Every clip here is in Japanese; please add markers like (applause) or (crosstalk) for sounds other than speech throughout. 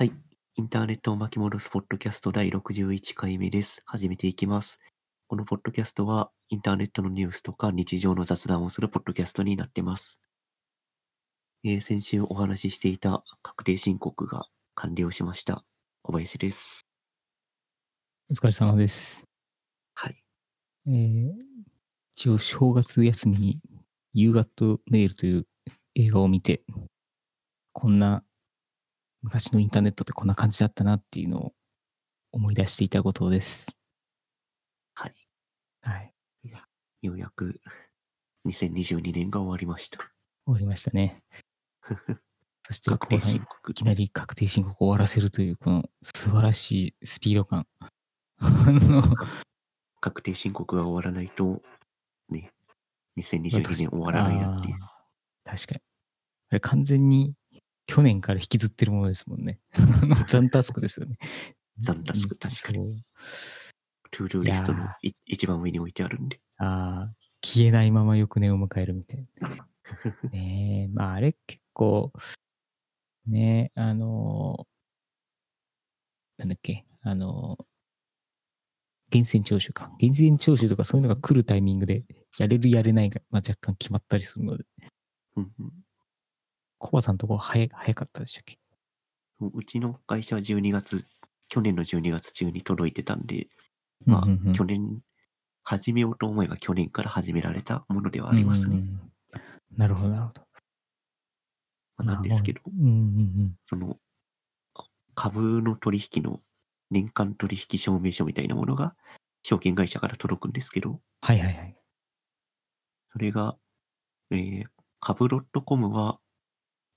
はい。インターネットを巻き戻すポッドキャスト第61回目です。始めていきます。このポッドキャストは、インターネットのニュースとか日常の雑談をするポッドキャストになってます。えー先週お話ししていた確定申告が完了しました。小林です。お疲れ様です。はい。えー、一応正月休みに夕方メールという映画を見て、こんな昔のインターネットってこんな感じだったなっていうのを思い出していたことです。はい。はい。ようやく2022年が終わりました。終わりましたね。(laughs) そして、い。きなり確定申告を終わらせるという、この素晴らしいスピード感。確定申告が終わらないと、ね、2022年終わらないなっていう。確かに。あれ完全に去年から引きずってるものですもんね。(laughs) 残タスクですよね。残タスク確かに ToDo リストの一番上に置いてあるんで。ああ、消えないまま翌年を迎えるみたいな。(laughs) ねえ、まああれ結構、ねえ、あのーなんだっけ、あのー源泉徴収か。源泉徴収とかそういうのが来るタイミングで、やれるやれないが、まあ、若干決まったりするので、うんうんコバさんとこ早い早かったでしたっけ？そううちの会社は12月、去年の12月中に届いてたんで、まあ、うんうんうん去年、始めようと思えば去年から始められたものではありますね。うんうんうんなるほど、なるほど。まあなんですけど、うんうんその、あ株の取引の年間取引証明書みたいなものが、証券会社から届くんですけど、はいはいはい。それが、えー、株ロットコムは、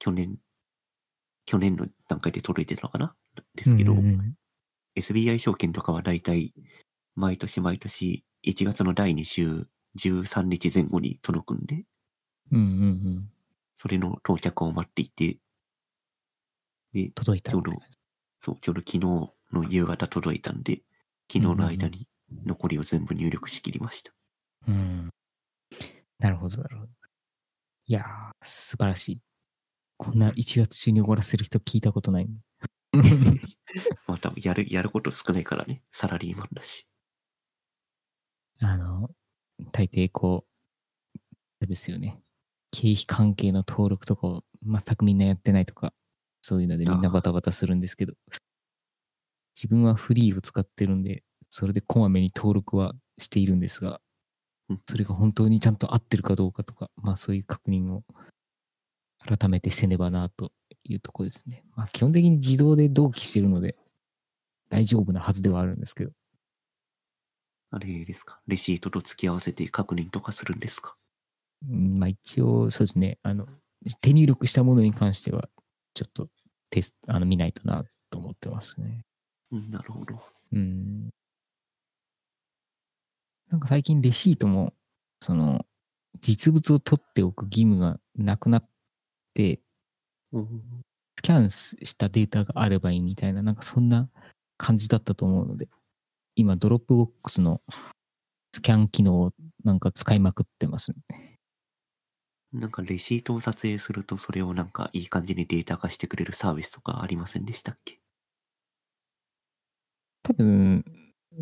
去年、去年の段階で届いてたのかな？ですけど、うんうんうん SBI 証券とかはだいたい毎年毎年1月の第2週13日前後に届くんで、うんうんうん。それの到着を待っていて、で、届いたちょうどそう、ちょうど昨日の夕方届いたんで、昨日の間に残りを全部入力しきりました。うん。なるほど、なるほど。いやー、素晴らしい。こんな1月中に終わらせる人聞いたことないんで。(laughs) まあ多分やる、やること少ないからね、サラリーマンだし。あの、大抵こう、あれですよね。経費関係の登録とかを全くみんなやってないとか、そういうのでみんなバタバタするんですけど、自分はフリーを使ってるんで、それでこまめに登録はしているんですが、うんそれが本当にちゃんと合ってるかどうかとか、まあそういう確認を改めてせねばなというところですね。まあ基本的に自動で同期してるので大丈夫なはずではあるんですけど、あれですか、レシートと付き合わせて確認とかするんですか？うんまあ一応そうですね、あの、手入力したものに関してはちょっとテスト、あの見ないとなと思ってますね。うん、なるほど。うん。なんか最近レシートも、その、実物を取っておく義務がなくなっスキャンしたデータがあればいいみたいな、なんかそんな感じだったと思うので、今、 Dropbox のスキャン機能をなんか使いまくってますね。なんかレシートを撮影するとそれをなんかいい感じにデータ化してくれるサービスとかありませんでしたっけ？多分、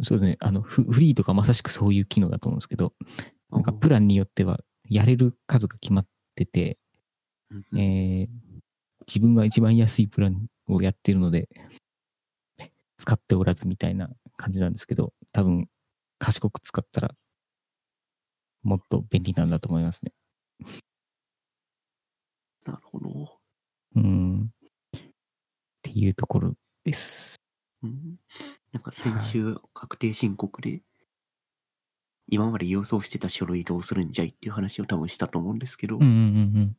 そうですね、あの、フ freee とかまさしくそういう機能だと思うんですけど、なんかプランによってはやれる数が決まってて、えー自分が一番安いプランをやってるので、使っておらずみたいな感じなんですけど、多分、賢く使ったら、もっと便利なんだと思いますね。(laughs) なるほど。うん。っていうところです。うんなんか先週確定申告で、今まで郵送してた書類どうするんじゃいっていう話を多分したと思うんですけど、うんうんうん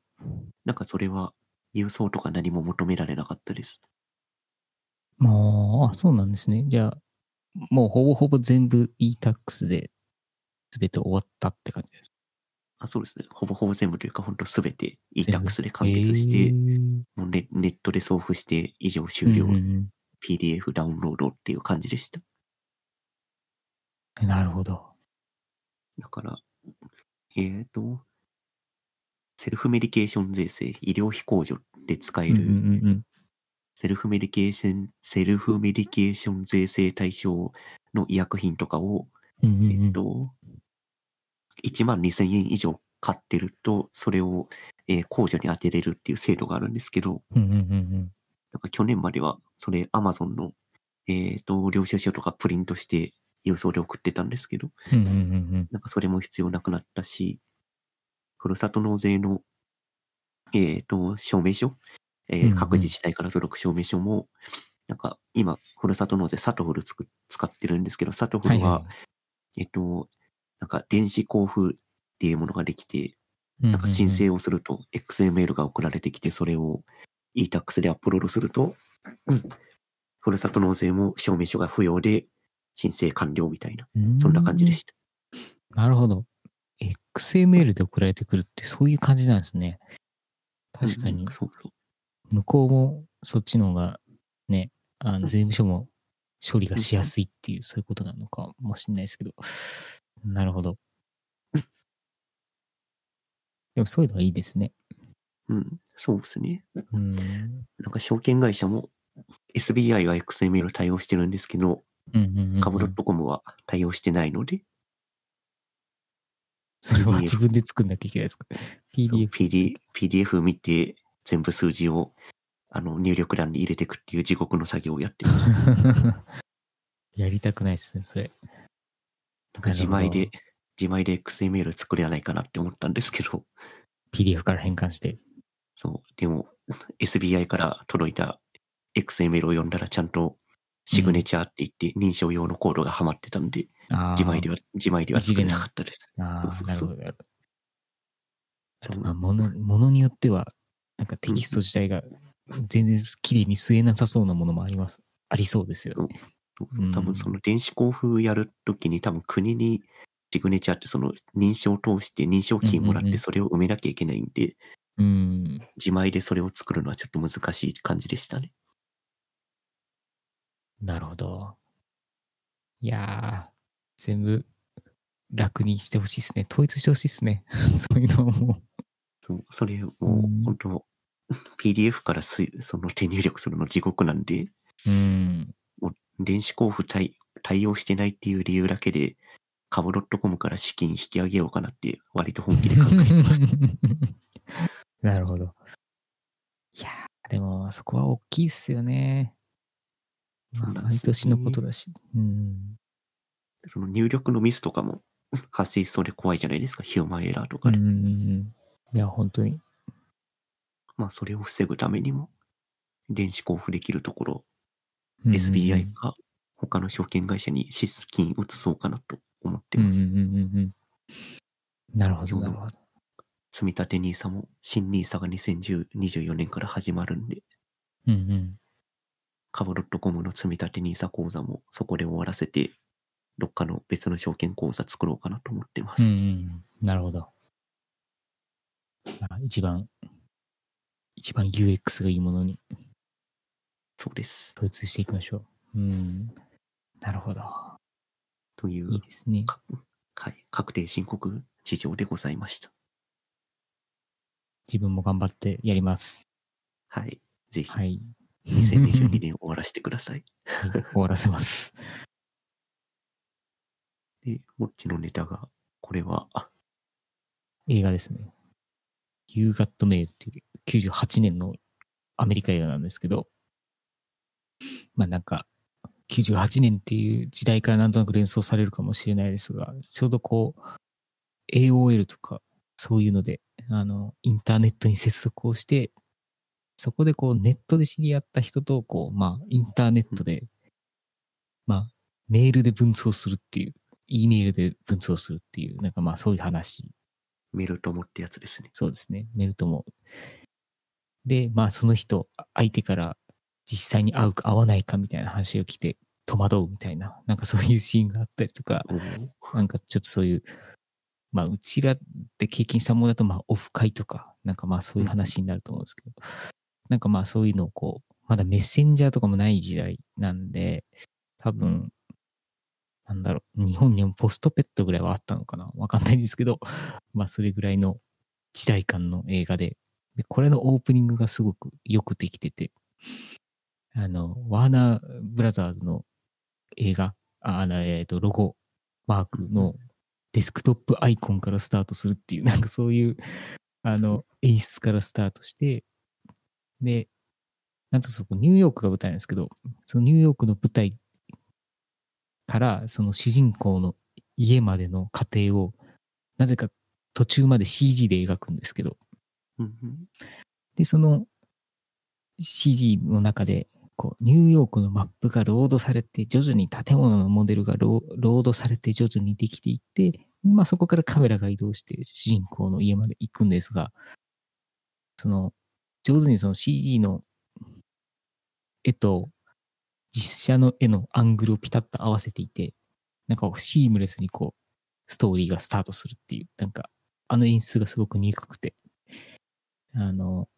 なんかそれは郵送とか何も求められなかったです。うん。まあ、あ、そうなんですね。じゃあ、もうほぼほぼ全部 e-tax で全て終わったって感じです。あ、そうですね。ほぼほぼ全部というか、ほんとすべて e-tax で完結して、えーもうネネットで送付して以上終了、うんうんうん PDF ダウンロードっていう感じでした。なるほど。だから、えっ、と、セルフメディケーション税制、医療費控除で使えるうんセルフメディケーション、セルフメディケーション税制対象の医薬品とかを、うんうんうん。えっと、1万2000円以上買ってると、それを、えー控除に当てれるっていう制度があるんですけど、うんうんうんなんか去年までは、それ Amazon の、えっと、領収書とかプリントして郵送で送ってたんですけど、うんうんうんうん。なんかそれも必要なくなったし、ふるさと納税の、えっ、と、証明書、えーうんうん各自治体から届く証明書も、なんか今、ふるさと納税さとふるつく使ってるんですけど、さとふるは、えっ、と、なんか電子交付っていうものができて、い。なんか申請をすると XML が送られてきて、それを e-tax でアップロードすると、うんふるさと納税も証明書が不要で申請完了みたいな、そんな感じでした。なるほど。XML で送られてくるってそういう感じなんですね。確かに。向こうもそっちの方がね、あの税務署も処理がしやすいっていう、そういうことなのかもしれないですけど。なるほど。(laughs) でもそういうのはいいですね。うん、そうですね。うん。なんか証券会社も SBI は XML 対応してるんですけど、うんうんうんうん株ドットコムは対応してないので、それは PDF 自分で作んなきゃいけないですか ?PDF。PD PDF 見て全部数字をあの入力欄に入れていくっていう地獄の作業をやってます。(laughs) やりたくないですね、それ。なんか自前で、自前で XML 作れないかなって思ったんですけど、PDF から変換して。そう、でも SBI から届いた XML を読んだらちゃんとシグネチャーって言って認証用のコードがはまってたんで。自前では、自前では作れなかったです。ああ、なるほど、なるほど。あと、まあ、もの、ものによっては、なんかテキスト自体が全然綺麗に吸えなさそうなものもあります。ありそうですよね。多分その電子交付やるときに多分国にシグネチャーってその認証を通して認証キーもらっうんうんうんてそれを埋めなきゃいけないんで、うん。自前でそれを作るのはちょっと難しい感じでしたね。なるほど。いやー、全部楽にしてほしいですね。統一してほしいですね。(laughs) そういうのはもそうそれをうん本当 PDF からすその手入力するの地獄なんで、う。うん。電子交付対対応してないっていう理由だけで、株ドットコムから資金引き上げようかなって割と本気で考えてます。(laughs) なるほど。いやー、でも、そこは大きいっすよね。まあ毎年のことだし。うん。その入力のミスとかも (laughs) 発生しそうで怖いじゃないですか、ヒューマンエラーとかで。いや、本当に。まあ、それを防ぐためにも、電子交付できるところ、SBI か他の証券会社に資金移そうかなと思ってます。うんうんうんうんうん。なるほど、なるほど。積立 NISA も新 NISA が2024年から始まるんで、うんうん。株ドットコムの積立 NISA 講座もそこで終わらせて、どっかの別の証券口座作ろうかなと思ってます。うんうん。なるほど。まあ、一番、一番 UX がいいものにそうです。統一していきましょう。うん。なるほど。といういいですね。かはい、確定申告事情でございました。自分も頑張ってやります。はい。ぜひ、はい。2022年終わらせてください。はい終わらせます。で、もっちのネタが、これは、あ映画ですね。You Got Mail っていう98年のアメリカ映画なんですけど、まあなんか、98年っていう時代からなんとなく連想されるかもしれないですが、ちょうどこう、AOL とか、そういうので、あの、インターネットに接続をして、そこでこう、ネットで知り合った人と、こう、まあ、インターネットで、まあ、メールで文通するっていう、E メールで文通するっていう、なんかまあそういう話メルトモってやつですね。そうですね。メルトも。で、まあその人、相手から実際に会うか会わないかみたいな話が来て戸惑うみたいな、なんかそういうシーンがあったりとか、なんかちょっとそういう、まあうちらで経験したものだと、まあオフ会とか、なんかまあそういう話になると思うんですけど、なんかまあそういうのをこう、まだメッセンジャーとかもない時代なんで、多分、なんだろう、日本にもポストペットぐらいはあったのかな？わかんないんですけど、(laughs) まあそれぐらいの時代感の映画で、でこれのオープニングがすごくよくできてて、あの、ワーナーブラザーズの映画、あの、えっ、と、ロゴ、マークのデスクトップアイコンからスタートするっていう、(laughs) なんかそういう、あの、演出からスタートして、で、なんとそこニューヨークが舞台なんですけど、そのニューヨークの舞台から、その主人公の家までの過程を、なぜか途中まで CG で描くんですけど、うんうん。で、その CG の中で、こう、ニューヨークのマップがロードされて、徐々に建物のモデルがローロードされて徐々にできていって、まあそこからカメラが移動して主人公の家まで行くんですが、その、上手にその CG の絵と実写の絵のアングルをピタッと合わせていて、なんかシームレスにこう、ストーリーがスタートするっていう、なんか、あの演出がすごく憎くて、あの、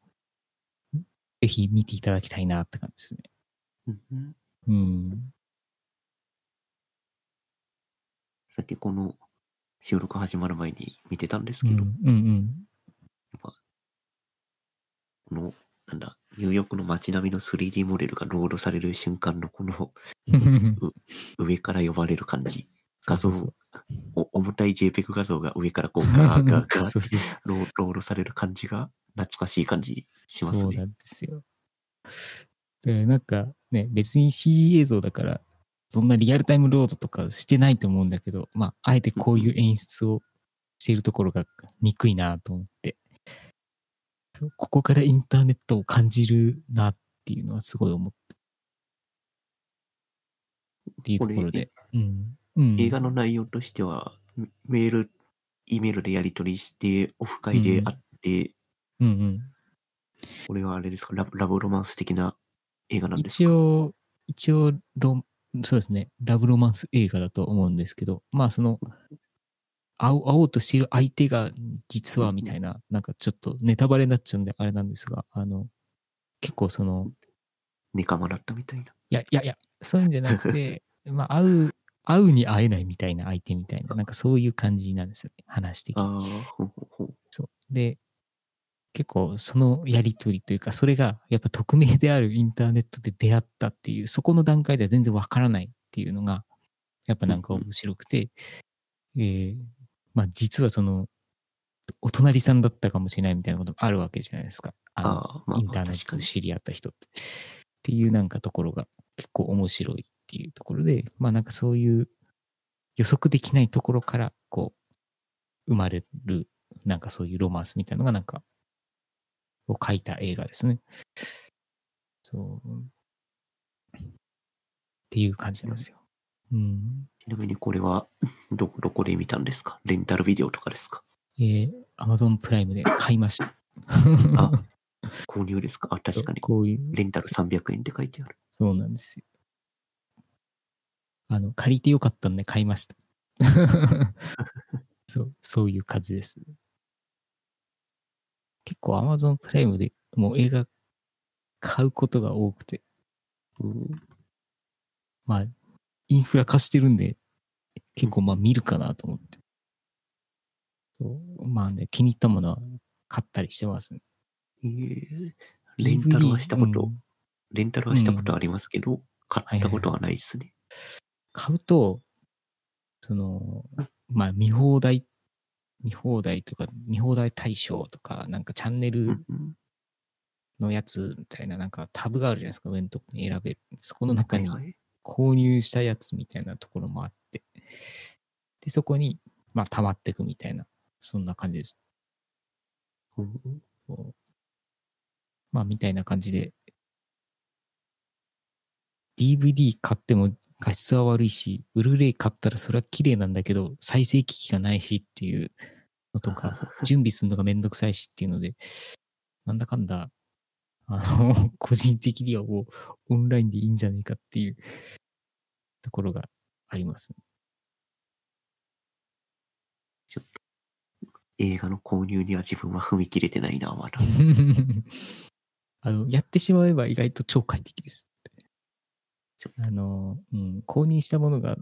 ぜひ見ていただきたいなって感じですね。うんうんうん。さっきこの収録始まる前に見てたんですうんけど、うんこの、なんだ、ニューヨークの街並みの 3D モデルがロードされる瞬間のこの (laughs) うん。上から呼ばれる感じ。画像、重たい JPEG 画像が上からこうガーガーガー (laughs) ロードされる感じが懐かしい感じしますね。そうなんですよ。で、なんかね、別に CG 映像だから、そんなリアルタイムロードとかしてないと思うんだけど、まあ、あえてこういう演出をしているところが憎いなと思って、ここからインターネットを感じるなっていうのはすごい思って。っていうところで。うん。うん、映画の内容としては、メメール、E メールでやり取りして、オフ会で会って、うんうん。これはあれですか？ラブ、ラブロマンス的な映画なんですか？一応、一応ロ、そうですね、ラブロマンス映画だと思うんですけど、まあその、会おう会おうとしている相手が実はみたいな、なんかちょっとネタバレになっちゃうんであれなんですが、あの、結構その、ネカマだったみたいな。いやいやいや、そういうんじゃなくて、(laughs) まあ会う、会うに会えないみたいな相手みたいな、なんかそういう感じなんですよね、話的に。そう。で、結構そのやりとりというか、それがやっぱ匿名であるインターネットで出会ったっていう、そこの段階では全然わからないっていうのが、やっぱなんか面白くて、えーまあ実はその、お隣さんだったかもしれないみたいなこともあるわけじゃないですか。あのインターネッ。トで知り合った人って。っていうなんかところが結構面白いっていうところで、まあなんかそういう予測できないところからこう生まれるなんかそういうロマンスみたいなのがなんかを書いた映画ですね。そう。っていう感じなんですよ。うん。ちなみにこれは、(laughs) ど、どこで見たんですか？レンタルビデオとかですか？えー、Amazon プライムで買いました。あ、(laughs) 購入ですか？あ、確かに。こういう。レンタル300円って書いてある。そうなんですよ。あの、借りてよかったんで買いました。(laughs) そう、そういう感じです。結構 Amazon プライムでもう映画買うことが多くて、うんまあ、インフラ化してるんで、結構まあ見るかなと思って。そうまあね、気に入ったものは買ったりしてますね。えーレンタルはしたこと、うんレンタルはしたことありますけど、買ったことはないですね。買うと、その、まあ見放題、見放題とか、見放題対象とか、なんかチャンネうルんうんのやつみたいな、なんかタブがあるじゃないですか、上のとこに選べる。そこの中にはいはい。購入したやつみたいなところもあって、で、そこに、まあ溜まっていくみたいな、そんな感じです。うんまあみたいな感じで、DVD 買っても画質は悪いし、ブルーレイ買ったらそれは綺麗なんだけど、再生機器がないしっていうのとか、(laughs) 準備するのがめんどくさいしっていうので、なんだかんだ、あの、個人的にはもうオンラインでいいんじゃねえかっていうところがあります、ね。映画の購入には自分は踏み切れてないな、まだ。(laughs) あの、やってしまえば意外と超快適ですちょ。あの、うん、購入したものが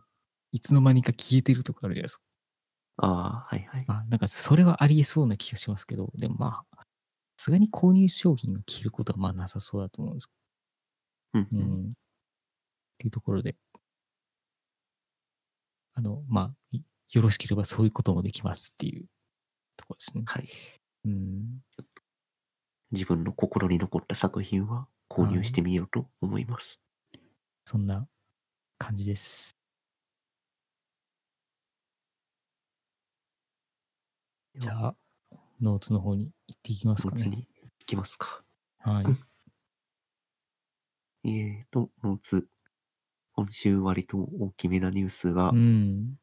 いつの間にか消えてるとかあるじゃないですか。ああ、はいはい。まあ、なんかそれはありえそうな気がしますけど、でもまあ、さすがに購入商品が消えることはまあなさそうだと思うんですうんうん。うん。っていうところで、あの、まあ、いよろしければそういうこともできますっていうところですね。はい。うん。自分の心に残った作品は購入してみようと思います。そんな感じです。じゃあ、ノーツの方に行っていきますかね。行きますか。はい。(laughs) えーと、ノーツ。今週割と大きめなニュースが、うん。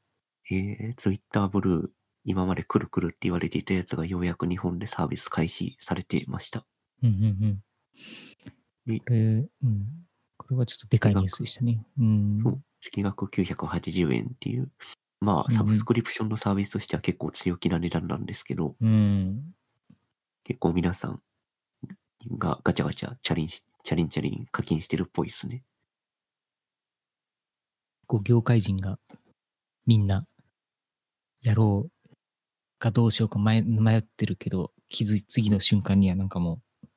えー、ツイッターブルー、今までくるくるって言われていたやつがようやく日本でサービス開始されてました。うんうんうん。でこれ、うん。これはちょっとでかいニュースでしたね。うん。そう月額980円っていう、まあ、うんうんサブスクリプションのサービスとしては結構強気な値段なんですけど、うん。結構皆さんがガチャガチャ、チャリンし、チャリンチャリン課金してるっぽいですね。こう、業界人がみんなやろうかどうしようか迷迷ってるけど、気づい、次の瞬間にはなんかもう、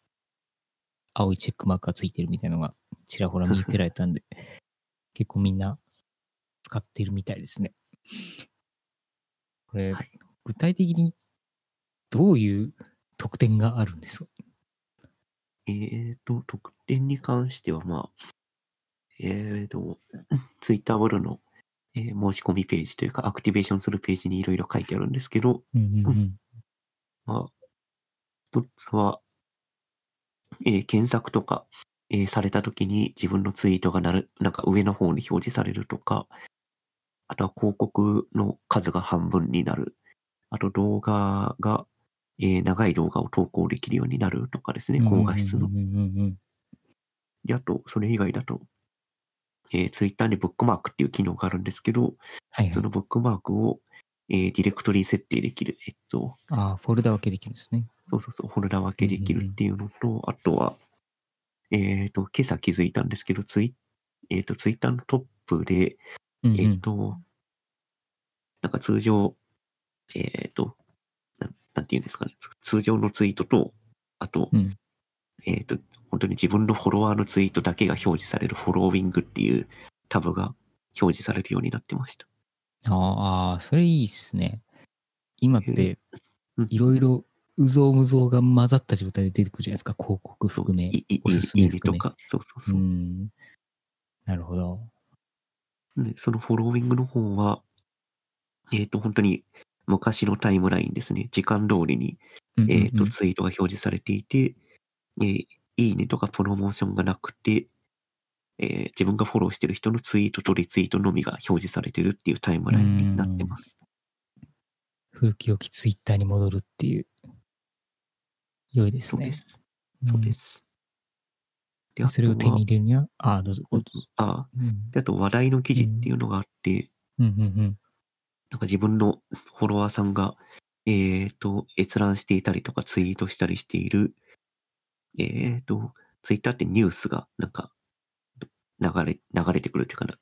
青いチェックマークがついてるみたいなのがちらほら見受けられたんで、結構みんな使ってるみたいですね。これ、はい。具体的にどういう特典があるんですか？えーと、特典に関しては、まあ、えーと、(laughs) ツイッターブルーの、えー申し込みページというか、アクティベーションするページにいろいろ書いてあるんですけど、うんうんうん。まあ、一つは、えー検索とか、えーされたときに自分のツイートがなる、なんか上の方に表示されるとか、あとは広告の数が半分になる。あと動画が、えー長い動画を投稿できるようになるとかですね、高画質ので、あと、それ以外だと、えー、ツイッターにブックマークっていう機能があるんですけど、はいはい。そのブックマークを、えーディレクトリー設定できる。えっと、ああ、フォルダ分けできるんですね。そうそうそう、フォルダ分けできるっていうのと、あとは、えっ、と、今朝気づいたんですけど、ツイえっ、と、ツイッターのトップで、うんうんえっ、と、なんか通常、えっ、となん、なんていうんですかね、通常のツイートと、あと、うんえっ、と、本当に自分のフォロワーのツイートだけが表示されるフォローィングっていうタブが表示されるようになってました。ああ、それいいっすね。今ってうん、いろいろ、うぞうむぞうが混ざった状態で出てくるじゃないですか。広告含めい。いおすすいめ含め。とか、そうそううそう。ん。なるほど。で、そのフォローィングの方は、えっ、と、本当に昔のタイムラインですね。時間通りに、えっ、と、ツイートが表示されていて、えーいいねとかプロモーションがなくて、えー自分がフォローしてる人のツイートとリツイートのみが表示されてるっていうタイムラインになってます。古き良きツイッターに戻るっていう。良いですね。そうです。そうです。でうんそれを手にあ入れるには、ああ、どうぞ。とはどうぞあうんであと話題の記事っていうのがあって、うんうんうん。なんか自分のフォロワーさんが、えっ、と、閲覧していたりとかツイートしたりしている、えっ、と、ツイッターってニュースがなんか流れ、流れてくるっていうかな。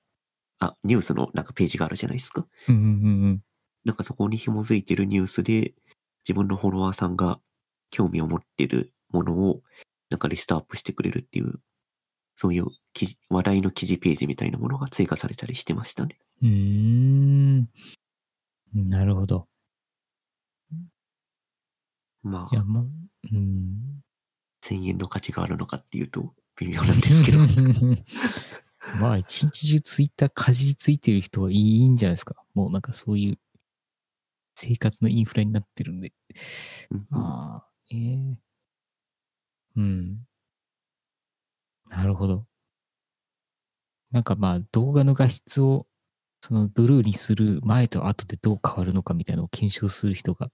あ、ニュースのなんかページがあるじゃないですか。うんうんうんうん。なんかそこに紐づいてるニュースで、自分のフォロワーさんが興味を持ってるものを、なんかリストアップしてくれるっていう、そういう記事話題の記事ページみたいなものが追加されたりしてましたね。うーん。なるほど。まあ、まあ、うん。1000円の価値があるのかっていうと、微妙なんですけど。(laughs) まあ、一日中ツイッターかじりついてる人はいいんじゃないですか。もうなんかそういう生活のインフラになってるんで。うんああ、ええうん。なるほど。なんかまあ動画の画質をそのブルーにする前と後でどう変わるのかみたいなのを検証する人が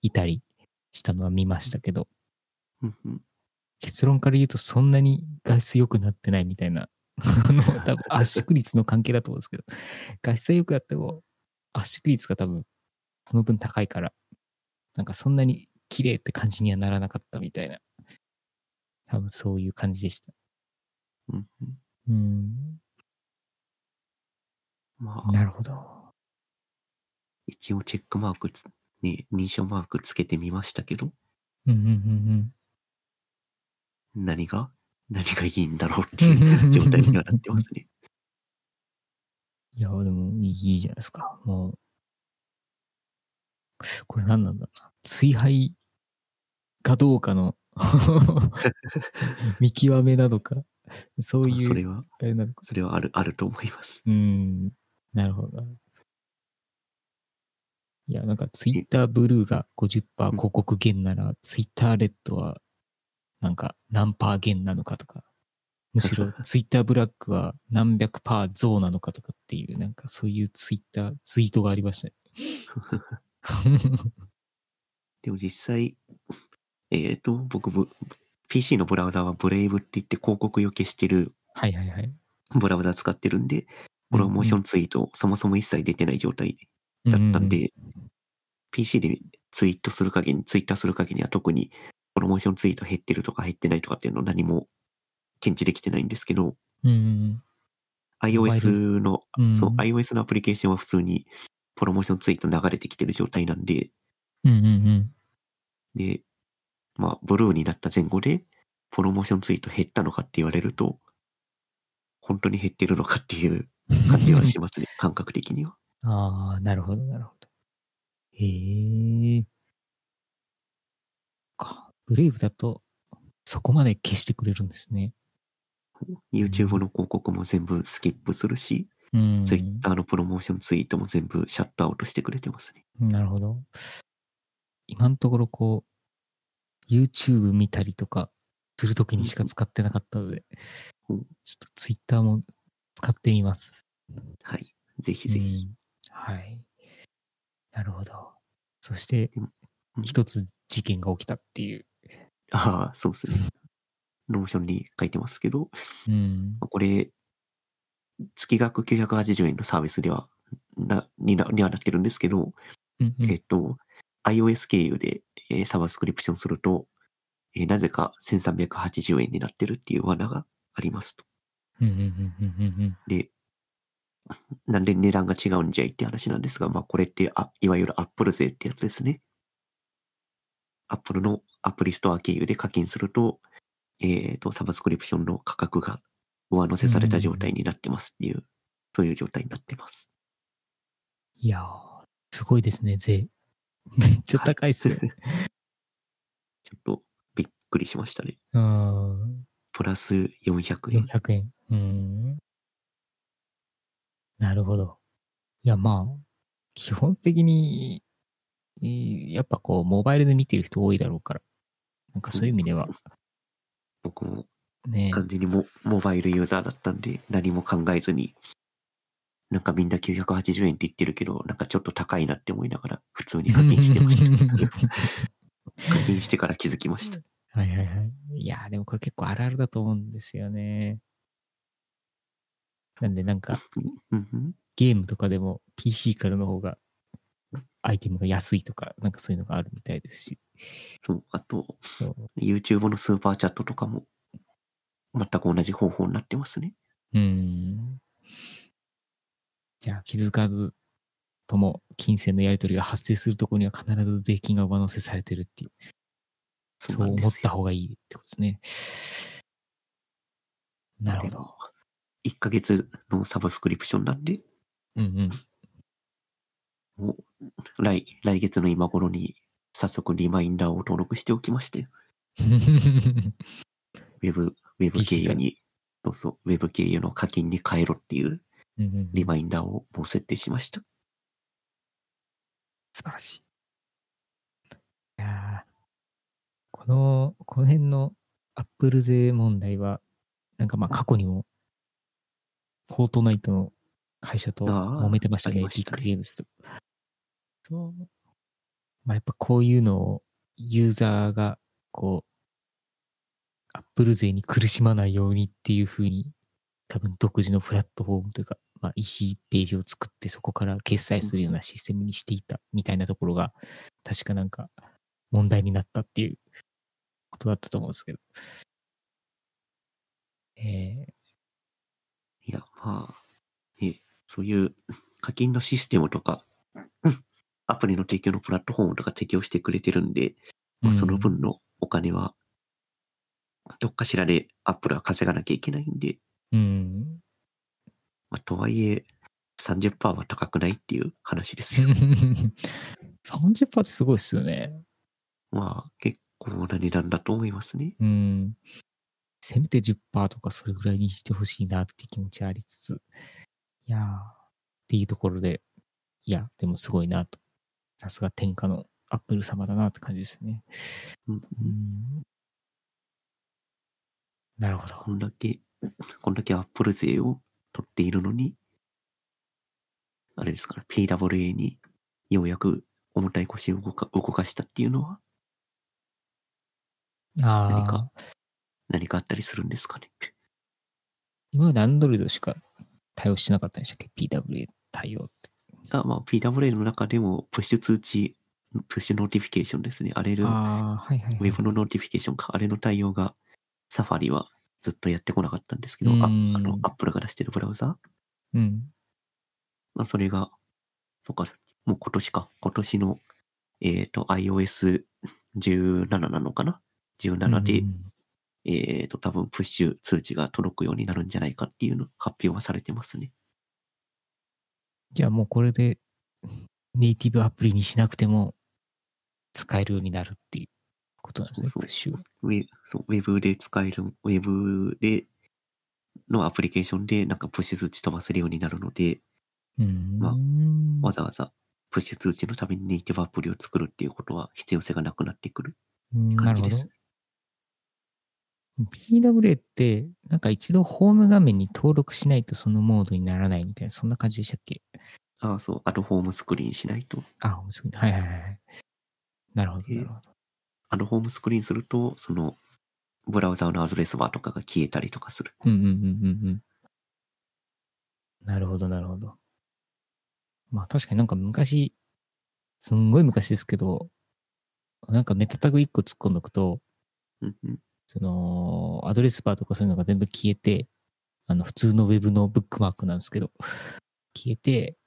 いたりしたのは見ましたけど、うんうん結論から言うとそんなに画質良くなってないみたいな、あの、(laughs) 多分圧縮率の関係だと思うんですけど、画質は良くなっても圧縮率が多分その分高いから、なんかそんなに綺麗って感じにはならなかったみたいな、多分そういう感じでした。うんうんうん、まあ、なるほど。一応チェックマークつ、ね、認証マークつけてみましたけど、うんうんうんうん。何が？何がいいんだろうっていう状態にはなってますね。いや、でもいいいいじゃないですか。もう、これ何なんだろうな。追廃かどうかの (laughs) 見極めなのか、そういう、それは、あれなのか。それはある、あると思います。うん、なるほど。いや、なんかツイッターブルーが50%広告減なら、ツイッターレッドはなんか何パー減なのかとか、むしろツイッターブラックは何百パー増なのかとかっていう、なんかそういうツイッター、ツイートがありましたね。(laughs) でも実際、えっ、と、僕、ブ PC のブラウザはブレイブって言って広告よけしてるはいはいはい。ブラウザ使ってるんで、プロモーションツイート、そもそも一切出てない状態だったんで、PC でツイートする限り、ツイッターする限りは特にプロモーションツイート減ってるとか減ってないとかっていうのを何も検知できてないんですけど、うんうん、iOS の、うんそう、iOS のアプリケーションは普通にプロモーションツイート流れてきてる状態なんで、うんうんうん。で、まあ、ブルーになった前後で、プロモーションツイート減ったのかって言われると、本当に減ってるのかっていう感じはしますね、(laughs) 感覚的には。ああ、なるほど、なるほど。へえ。か。 Brave だと、そこまで消してくれるんですね。YouTube の広告も全部スキップするし、うん。Twitter のプロモーションツイートも全部シャットアウトしてくれてますね。なるほど。今のところこう、YouTube 見たりとかするときにしか使ってなかったので、うんちょっと Twitter も使ってみます。はい。ぜひぜひ。うんはい。なるほど。そしてうん、一つ事件が起きたっていう。ああ、そうですね。 Notion に書いてますけど、うん。まあこれ、月額980円のサービスでは、な、にな、にはなってるんですけど、うんうんえっと、iOS 経由で、えーサブスクリプションすると、えーなぜか1380円になってるっていう罠がありますと。で、なんで値段が違うんじゃいって話なんですが、まあこれって、あ、いわゆる Apple 税ってやつですね。Apple のアプリストア経由で課金すると、えっ、と、サブスクリプションの価格が上乗せされた状態になってますっていう、そういう状態になってます。いやー、すごいですね、税。(laughs) めっちゃ高いっすよ。ちょっとびっくりしましたね。うん。プラス400円。400円。うん。なるほど。いや、まあ、基本的に、えーやっぱこう、モバイルで見てる人多いだろうから、なんかそういう意味では、僕もね、完全にモモバイルユーザーだったんで、何も考えずに、なんかみんな980円って言ってるけど、なんかちょっと高いなって思いながら、普通に課金してました。課金してから気づきました。はいはいはい。いやー、でもこれ結構あるあるだと思うんですよね。なんでなんか、ゲームとかでも PC からの方が、アイテムが安いとか、なんかそういうのがあるみたいですし。そう、あと、YouTube のスーパーチャットとかも、全く同じ方法になってますね。うーん。じゃあ気づかずとも金銭のやり取りが発生するところには必ず税金が上乗せされてるっていう、そそう思った方がいいってことですね。なるほど。1ヶ月のサブスクリプションなんで、うんうん。もう来、来月の今頃に早速リマインダーを登録しておきまして、(laughs) ウェブ、ウェブ経由に、そうそう、ウェブ経由の課金に変えろっていうリマインダーをもう設定しました。素晴らしい。いやーこの、この辺のアップル税問題は、なんかまあ過去にも、フォートナイトの会社と揉めてましたね、ありましたねビッグゲームズと。そう。まあやっぱこういうのをユーザーが、こう、アップル税に苦しまないようにっていうふうに、多分独自のプラットフォームというか、まあ、EC ページを作ってそこから決済するようなシステムにしていたみたいなところが、確かなんか問題になったっていうことだったと思うんですけど。えいや、まあ、ね、そういう課金のシステムとか、うんアプリの提供のプラットフォームとか提供してくれてるんで、ーまあ、そのうん分のお金はどっかしらで Apple は稼がなきゃいけないんで、うん。まあ、とはいえ、30%は高くないっていう話ですよ。(laughs) 30%ってすごいですよね。まあ、結構な値段だと思いますね。うん。せめて10%とかそれぐらいにしてほしいなって気持ちはありつつ。いやー、っていうところで、いや、でもすごいなと。さすが天下のアップル様だなって感じですよね。うんうん。なるほど。こんだけ、こんだけ Apple 税を取っているのに、あれですから、PWA にようやく重たい腰を動か動かしたっていうのは何か、何かあったりするんですかね？今まで Android しか対応してなかったんでしたっけ ?PWA 対応って。あまあ、PWA の中でも、プッシュ通知、 push notification ですね。あれる、ウああ、はいはい、はい。ェブの notification か、あれの対応が、 Safari はずっとやってこなかったんですけど、ああうんの、Apple が出してるブラウザうん。まあ、それが、そっか、もう今年か。今年の、えっ、と、iOS17 なのかな ?17 で、うんえっ、と、多分プッシュ通知が届くようになるんじゃないかっていうの、発表はされてますね。じゃあもうこれでネイティブアプリにしなくても使えるようになるっていうことなんですね、そうプッシュは。ウェそうウェブで使える、ウェブで、のアプリケーションでなんかプッシュ通知飛ばせるようになるので、うん。まあわざわざプッシュ通知のためにネイティブアプリを作るっていうことは必要性がなくなってくる感じです。。PWA って、なんか一度ホーム画面に登録しないとそのモードにならないみたいな、そんな感じでしたっけ？ああ、そう、アドホームスクリーンしないと。あ、すごいはいはいはい。なるほど、えなるほど。アドホームスクリーンすると、その、ブラウザーのアドレスバーとかが消えたりとかする。うんうんうんうんうん。なるほど、なるほど。まあ確かになんか昔、すんごい昔ですけど、なんかメタタグ1個突っ込んどくと、うんうん。その、アドレスバーとかそういうのが全部消えて、あの、普通のウェブのブックマークなんですけど、消えて、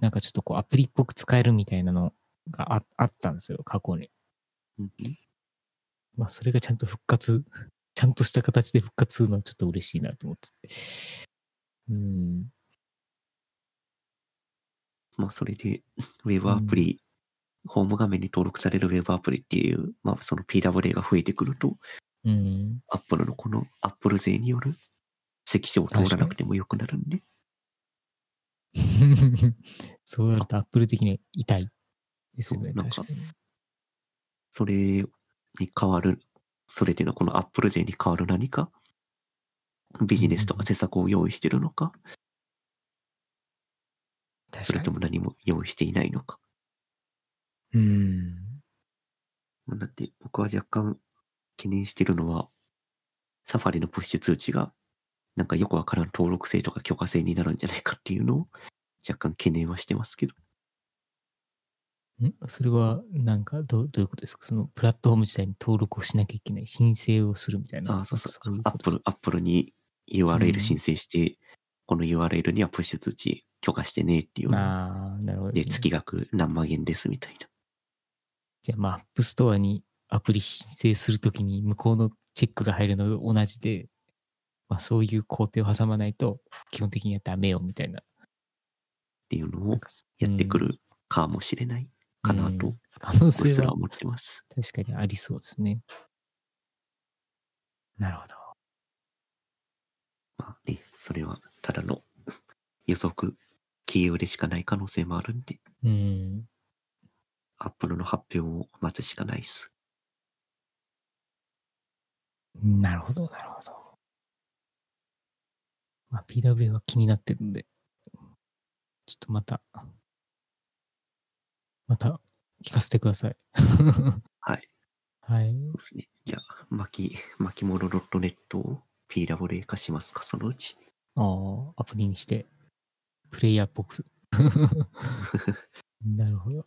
なんかちょっとこうアプリっぽく使えるみたいなのがああったんですよ、過去に。うんうんまあ、それがちゃんと復活、ちゃんとした形で復活するのはちょっと嬉しいなと思ってて。うん。まあ、それで、ウェブアプリ、ホーム画面に登録されるウェブアプリっていう、まあ、その PWA が増えてくると、うん。Apple のこの Apple 税による関所を通らなくてもよくなるんで、(laughs) そうなるとアップル的には痛いですよね、なんか。それに変わる、それっていうのはこの Apple 税に変わる何か、ビジネスとか施策を用意してるのか、そ確かに。れとも何も用意していないのか？うん。まあだって僕は若干懸念してるのは、 Safari のプッシュ通知が、なんかよくわからん登録制とか許可制になるんじゃないかっていうのを若干懸念はしてますけど。ん？それは、なんかどう、どういうことですか？そのプラットフォーム自体に登録をしなきゃいけない、申請をするみたいな？ああ、そうそう。いアップル、アップルにうん URL 申請して、この URL にはプッシュ通知許可してねっていうのああ、なるほど、で、月額何万円ですみたいな。じゃあ、まあ、 App Store にアプリ申請するときに向こうのチェックが入るのと同じで、まあ、そういう工程を挟まないと、基本的にはダメよ、みたいな。っていうのをやってくるかもしれないかなと、うん可能性は思ってます。確かにありそうですね。なるほど。まあね、それはただの予測、杞憂でしかない可能性もあるんで、うん。アップルの発表を待つしかないっす。なるほど、なるほど。まあ、PWA は気になってるんで、ちょっとまた、また聞かせてください。(laughs) はい。はい。そうですね。じゃあ、巻き、巻き物 .net を PWA 化しますか、そのうち。ああ、アプリにして、プレイヤーっぽく。(laughs) なるほど。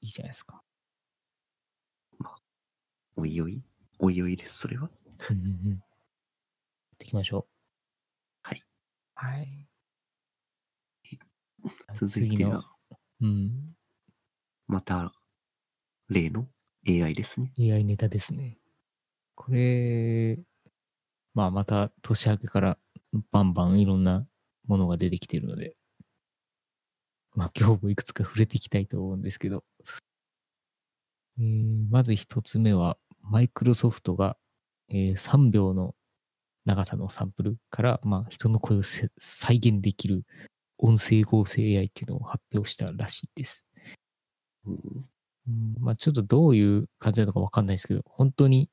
いいじゃないですか。おいおい、おいおいです、それは。うんうんうん。やっていきましょう。はい。はい。続いては、うん。また、例の AI ですね。AI ネタですね。これ、まあまた年明けからバンバンいろんなものが出てきてるので、まあ今日もいくつか触れていきたいと思うんですけど、えーまず一つ目は、マイクロソフトが、えー3秒の長さのサンプルから、まあ、人の声をせ再現できる音声合成 AI っていうのを発表したらしいです。うんうんまあ、ちょっとどういう感じなのかわかんないですけど、本当に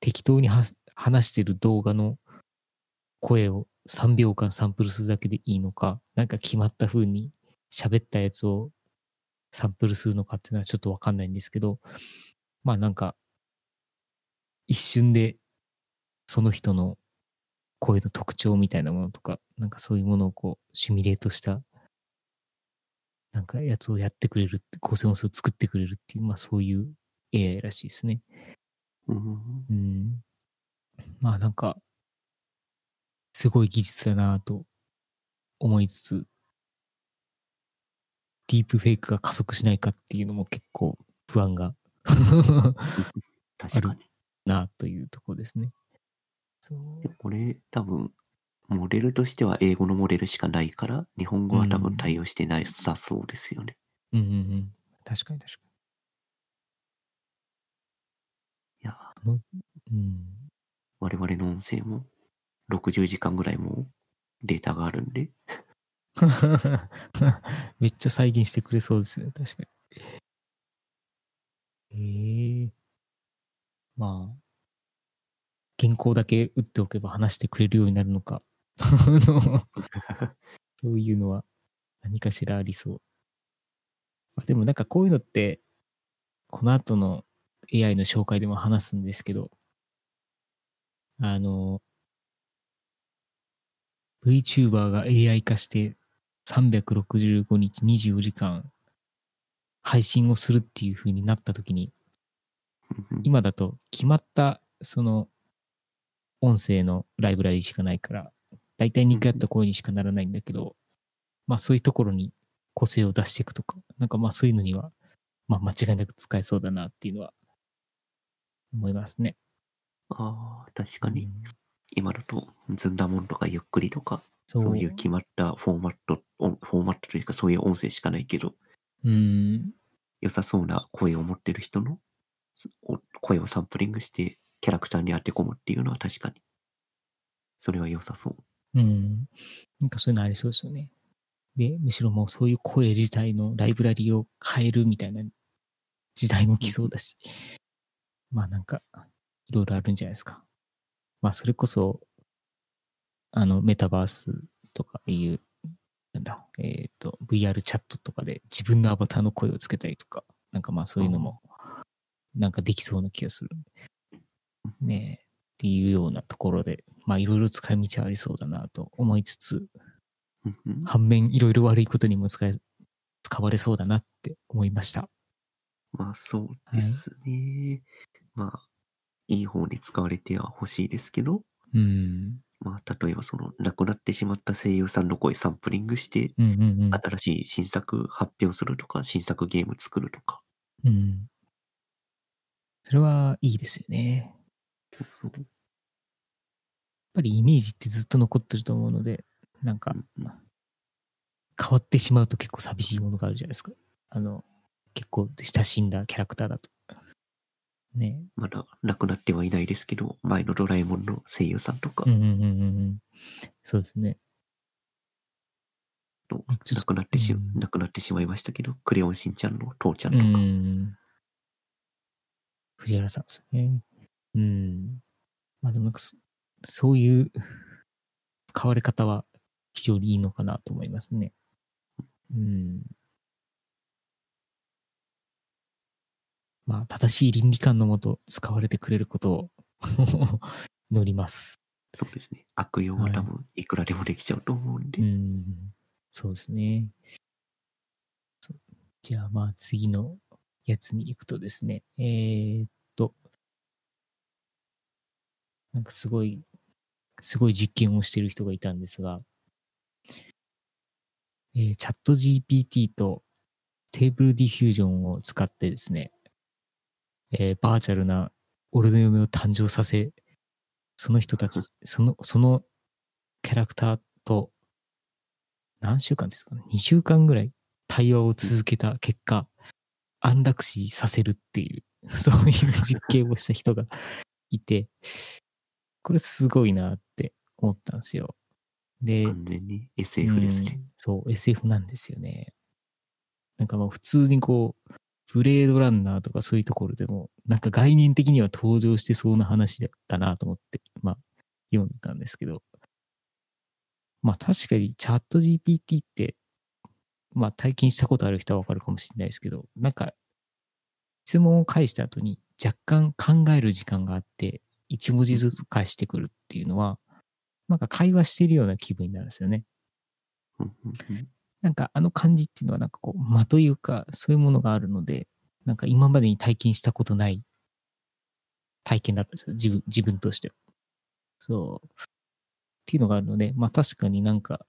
適当には話してる動画の声を3秒間サンプルするだけでいいのか、なんか決まった風に喋ったやつをサンプルするのかっていうのはちょっとわかんないんですけど、まあなんか、一瞬でその人の声の特徴みたいなものとか、なんかそういうものをこう、シミュレートした、なんかやつをやってくれるって、合成音声を作ってくれるっていう、まあそういう AI らしいですね。うんうん。まあなんか、すごい技術だなぁと思いつつ、ディープフェイクが加速しないかっていうのも結構不安が確かに。(laughs) なというところですね。そうでこれ多分、モデルとしては英語のモデルしかないから、日本語は多分対応してないさそうですよね。うんうんうん。確かに確かいや、に。うん。我々の音声も60時間ぐらいもうデータがあるんで、(laughs) めっちゃ再現してくれそうですね、確かに。ええまあ、原稿だけ打っておけば話してくれるようになるのか。(laughs) そういうのは何かしらありそう。まあ、でもなんかこういうのって、この後の AI の紹介でも話すんですけど、あの、VTuber が AI 化して365日24時間配信をするっていう風になった時に、今だと決まったその音声のライブラリしかないから、だいたい2回やった声にしかならないんだけど、まあそういうところに個性を出していくとか、なんかまあそういうのには、まあ間違いなく使えそうだなっていうのは思いますね。ああ、確かに。うん今だと、ずんだもんとかゆっくりとか、そういう決まったフォーマット、音フォーマットというかそういう音声しかないけど、うん。良さそうな声を持ってる人のお声をサンプリングしてキャラクターに当て込むっていうのは確かに。それは良さそう。うん。なんかそういうのありそうですよね。で、むしろもうそういう声自体のライブラリを変えるみたいな時代も来そうだし、まあなんか、いろいろあるんじゃないですか。まあそれこそ、あの、メタバースとかいう、なんだ、えっ、と、VR チャットとかで自分のアバターの声をつけたりとか、なんかまあそういうのも、なんかできそうな気がする。ねえ、っていうようなところで、まあいろいろ使い道はありそうだなと思いつつ、反面いろいろ悪いことにも使え、使われそうだなって思いました。まあそうですね。まあ、いい方に使われては欲しいですけど、うん。まあ例えばその亡くなってしまった声優さんの声サンプリングして、うんうんうん。新しい新作発表するとか、新作ゲーム作るとか。うん。それはいいですよね。やっぱりイメージってずっと残ってると思うので、なんか変わってしまうと結構寂しいものがあるじゃないですか。あの、結構親しんだキャラクターだと。ねまだ亡くなってはいないですけど、前のドラえもんの声優さんとかうんうんうんうんうん。そうですね。と亡くなってし、うん亡くなってしまいましたけど、クレヨンしんちゃんの父ちゃんうとか。ん。藤原さんですよね。うん。まあでもなんかそ、そういう使われ方は非常にいいのかなと思いますね。うん。まあ、正しい倫理観のもと使われてくれることを祈ります。そうですね。悪用は多分いくらでもできちゃうと思うんで。うん。そうですね。じゃあまあ次のやつに行くとですね。えーっと、なんかすごい、すごい実験をしている人がいたんですが、えーチャット GPT とテーブルディフュージョンを使ってですね、えーバーチャルな俺の嫁を誕生させ、その人たち、その、そのキャラクターと、何週間ですかね ?2 週間ぐらい対話を続けた結果、安楽死させるっていう、(laughs) そういう実験をした人がいて、これすごいなって思ったんですよ。で、完全に SF ですね。うんそう、SF なんですよね。なんかまあ普通にこう、ブレードランナーとかそういうところでも、なんか概念的には登場してそうな話だったなと思って、まあ読んでたんですけど、まあ確かにチャット GPT って、まあ体験したことある人はわかるかもしれないですけど、なんか質問を返した後に若干考える時間があって、一文字ずつ返してくるっていうのは、なんか会話しているような気分になるんですよね。なんかあの感じっていうのはなんかこう間というかそういうものがあるので、なんか今までに体験したことない体験だったんですよ。自分、自分としては。そう。っていうのがあるので、まあ確かになんか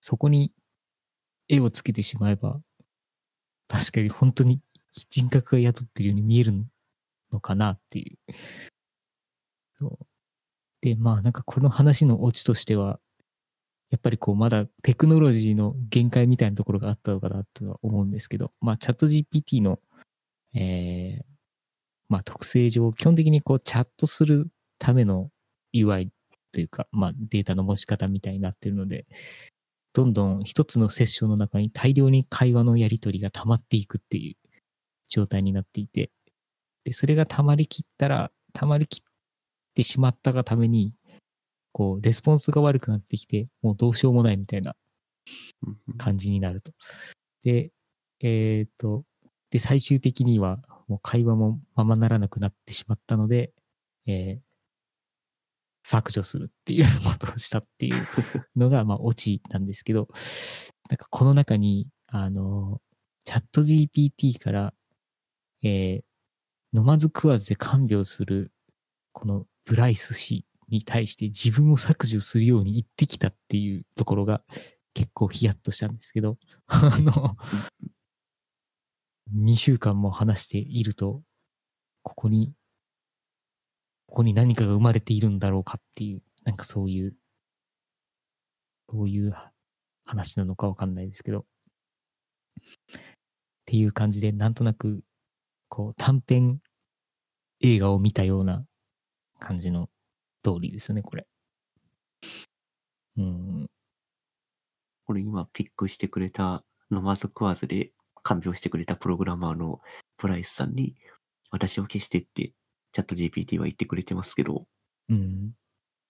そこに絵をつけてしまえば、確かに本当に人格が宿ってるように見えるのかなっていう。そう。で、まあなんかこの話のオチとしては、やっぱりこうまだテクノロジーの限界みたいなところがあったのかなとは思うんですけど、まあチャット GPT の、えー、まあ特性上、基本的にこうチャットするための UI というか、まあデータの持ち方みたいになってるので、どんどん一つのセッションの中に大量に会話のやり取りが溜まっていくっていう状態になっていて、で、それが溜まりきったら、溜まりきってしまったがために、こう、レスポンスが悪くなってきて、もうどうしようもないみたいな感じになると。で、えっ、と、で、最終的には、もう会話もままならなくなってしまったので、えー削除するっていうことをしたっていう (laughs) のが、まあ、オチなんですけど、なんかこの中に、あの、チャット GPT から、えー飲まず食わずで看病する、このブライス氏に対して自分を削除するように言ってきたっていうところが結構ヒヤッとしたんですけど、(laughs) あの、2週間も話していると、ここに、ここに何かが生まれているんだろうかっていう、なんかそういう、そういう話なのかわかんないですけど、っていう感じで、なんとなく、こう、短編映画を見たような感じのストーリーですよね、これ。うん。これ今ピックしてくれた、飲まず食わずで看病してくれたプログラマーのプライスさんに、私を消してって、チャット GPT は言ってくれてますけど、うん。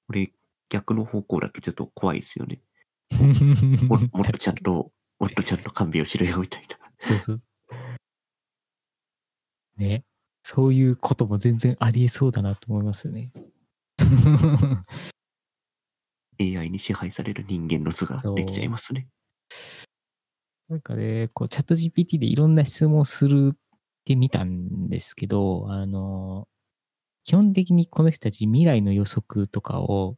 これ逆の方向だとちょっと怖いですよね。(laughs) ももっとちゃんと、もっとちゃんと看病しろよみたいな。そうそうそう。ね。そういうことも全然ありえそうだなと思いますよね。AI に支配される人間の図ができちゃいますね。なんかね、こう、チャット GPT でいろんな質問をするってみたんですけど、あの、基本的にこの人たち未来の予測とかを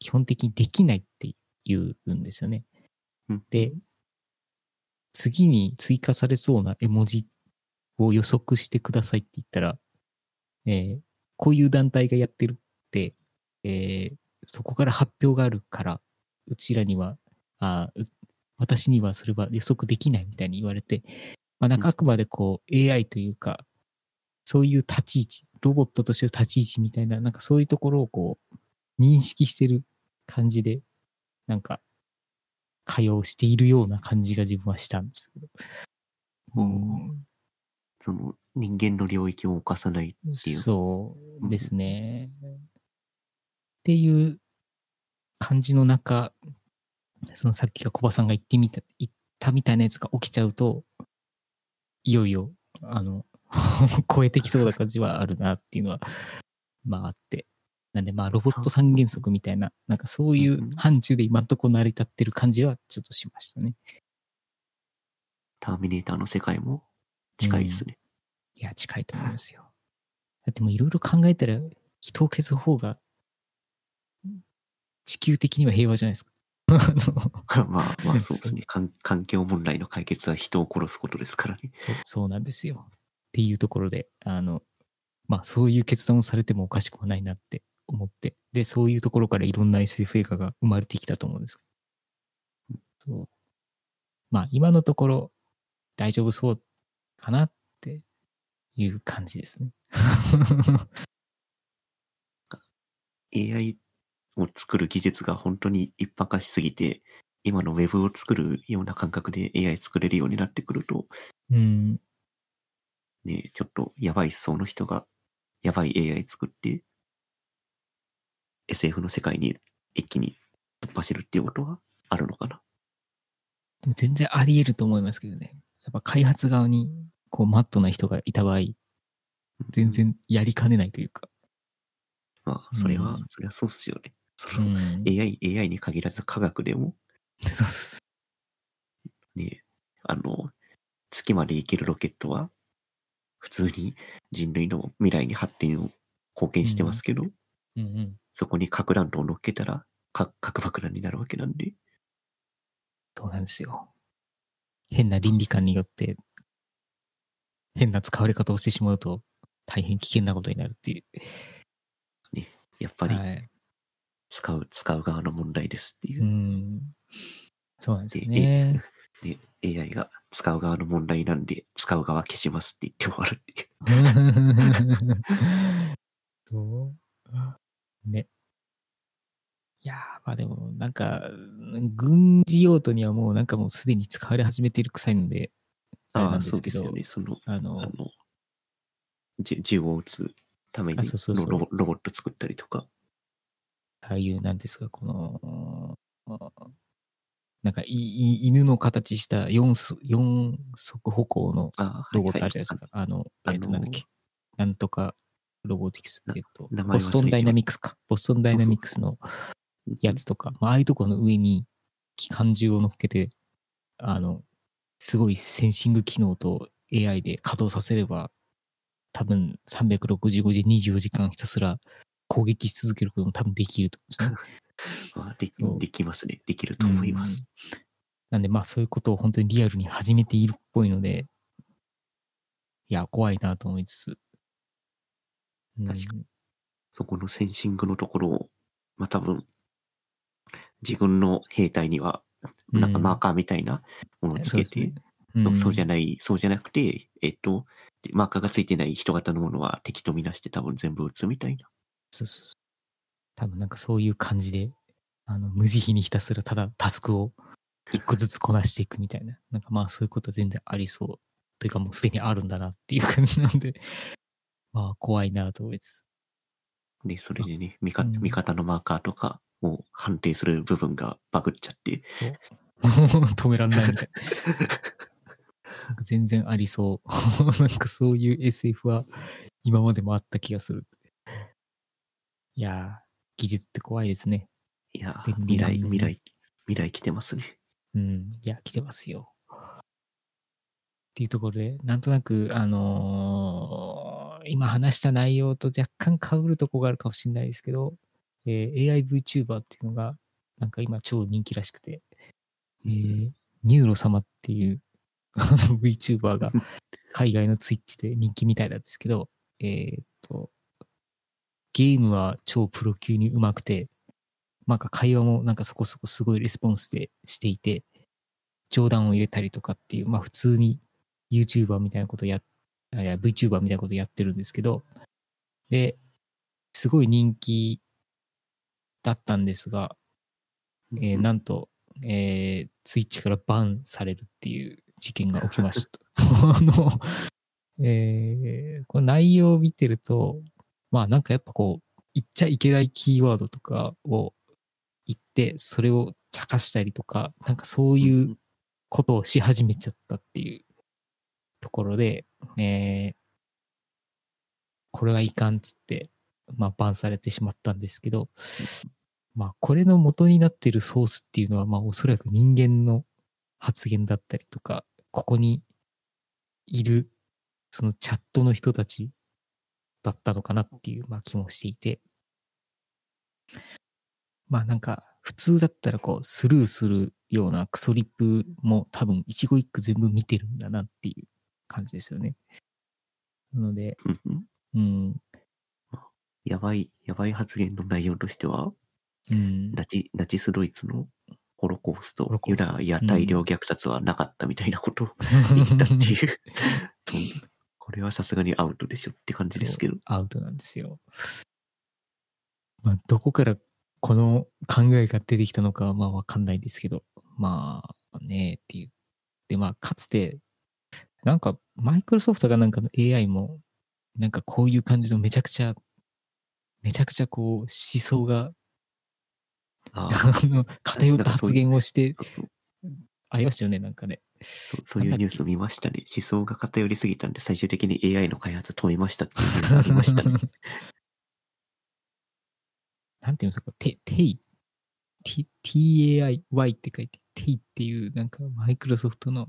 基本的にできないって言うんですよね。うんで、次に追加されそうな絵文字を予測してくださいって言ったら、えーこういう団体がやってるって、えーそこから発表があるから、うちらには、あう私にはそれは予測できないみたいに言われて、まあ、なんかあくまでこう AI というか、そういう立ち位置、ロボットとしての立ち位置みたいな、なんかそういうところをこう、認識してる感じで、なんか、会話をしているような感じが自分はしたんですけど。うんその人間の領域を侵さないっていう。そうですね。っていう感じの中、そのさっきが小葉さんが言ってみた、言ったみたいなやつが起きちゃうと、いよいよ、あの、(laughs) 超えてきそうな感じはあるなっていうのは、まああって。なんでまあロボット三原則みたいな、なんかそういう範疇で今んとこ成り立ってる感じはちょっとしましたね。ターミネーターの世界も近いですね。いや、近いと思いますよ。だってもういろいろ考えたら、人を消す方が、地球的には平和じゃないですか。(laughs) まあまあそうですね。環環境問題の解決は人を殺すことですからね。そうそうなんですよ。っていうところで、あの、まあそういう決断をされてもおかしくはないなって思って、で、そういうところからいろんな SF 映画が生まれてきたと思うんです。そうまあ今のところ大丈夫そうかなっていう感じですね。(laughs) AI を作る技術が本当に一般化しすぎて、今の Web を作るような感覚で AI 作れるようになってくると、うん、ね、ちょっとやばい層の人がやばい AI 作って、SF の世界に一気に突っ走るっていうことはあるのかな？でも全然あり得ると思いますけどね。やっぱ開発側にこうマットな人がいた場合、全然やりかねないというか。まあ、それは、うんそれはそうっすよね。そうの、ん。AI、AI に限らず科学でも、そうそね、あの、月まで行けるロケットは、普通に人類の未来に発展を貢献してますけど、う。うんうん。そこに核弾頭を乗っけたら、か核爆弾になるわけなんで、そうなんですよ。変な倫理観によって、変な使われ方をしてしまうと、大変危険なことになるっていう。やっぱりはい。使う、使う側の問題ですっていうう。ん。そうなんですよでね。で、AI (laughs) が使う側の問題なんで、使う側消しますって言って終わるっていう。(laughs) そう？(laughs) ね。いやー、まあでも、なんか、軍事用途にはもうなんかもうすでに使われ始めている臭いので、あれああ、なんですけどそうですよ、ね。その、あの、あの、じ銃を撃つためにロボット作ったりとか。ああいう、なんですか、この、あなんかいい、犬の形した四足四足歩行のああ、ロボットあはいるじゃないですか。あの、あえっと、なんだっけ？なんとかロボティクス。なえっと、ボストンダイナミクスか。ボストンダイナミクスのはいやつとか、まあ、ああいうところの上に機関銃を乗っけて、あの、すごいセンシング機能と AI で稼働させれば、多分365で24時間ひたすら攻撃し続けることも多分できると思うんですね。(laughs) できますね。できると思います。うんなんでまあそういうことを本当にリアルに始めているっぽいので、いや、怖いなと思いつつ。うん確かそこのセンシングのところを、まあ多分、自分の兵隊には、なんかうんマーカーみたいなものをつけて、うんそうじゃない、そうじゃなくて、えっと、マーカーがついてない人型のものは敵とみなして多分全部撃つみたいな。そうそうそう。多分なんかそういう感じで、あの、無慈悲にひたすらただタスクを一個ずつこなしていくみたいな。なんかまあそういうことは全然ありそう。というかもうすでにあるんだなっていう感じなんで、(laughs) まあ怖いなと思いつつ。で、それでね、味方うん味方のマーカーとかを判定する部分がバグっちゃって、そう。(laughs) 止めらんないみたい全然ありそう。(laughs) なんかそういう SF は今までもあった気がする。いやー、技術って怖いですね。いやー、便未来、未来、未来来てますね。うん。いや、来てますよ。っていうところで、なんとなく、あのー今話した内容と若干被るとこがあるかもしれないですけど、えー AI VTuber っていうのが、なんか今超人気らしくて、えー Neuro 様っていう (laughs) VTuber が海外の Twitch で人気みたいなんですけど、えーっと、ゲームは超プロ級に上手くて、なんか会話もなんかそこそこすごいレスポンスでしていて、冗談を入れたりとかっていう、まあ普通に YouTuber みたいなことや VTuber みたいなことやってるんですけど、で、すごい人気だったんですが、えーなんと、えー、ツイッチからバンされるっていう事件が起きました。(laughs) あの、えーこの内容を見てると、まあなんかやっぱこう、言っちゃいけないキーワードとかを言って、それを茶化したりとか、なんかそういうことをし始めちゃったっていうところで、えーこれはいかんっつって、まあバンされてしまったんですけど、まあこれの元になっているソースっていうのは、まあおそらく人間の発言だったりとか、ここにいるそのチャットの人たちだったのかなっていう、まあ、気もしていて、まあなんか普通だったらこうスルーするようなクソリップも多分一語一句全部見てるんだなっていう感じですよね。なので、うん。やばい、やばい発言の内容としては、うん。ナチナチスドイツのホロコーストユダヤ大量虐殺はなかったみたいなことを (laughs) 言ったっていう。とこれはさすがにアウトでしょって感じですけど。アウトなんですよ。まあ、どこからこの考えが出てきたのかはまあわかんないですけど、まあねっていう。で、まあかつて、なんかマイクロソフトがなんかの AI も、なんかこういう感じのめちゃくちゃ、めちゃくちゃこう思想が、ああの偏った発言をして、あありましたよね、なんかね。そうそういうニュース見ましたね。思想が偏りすぎたんで最終的に AI の開発止めましたっていうニュースありましたね。(laughs) なんていうんですか、テテイ、T- TAIY って書いて、テイっていうなんかマイクロソフトの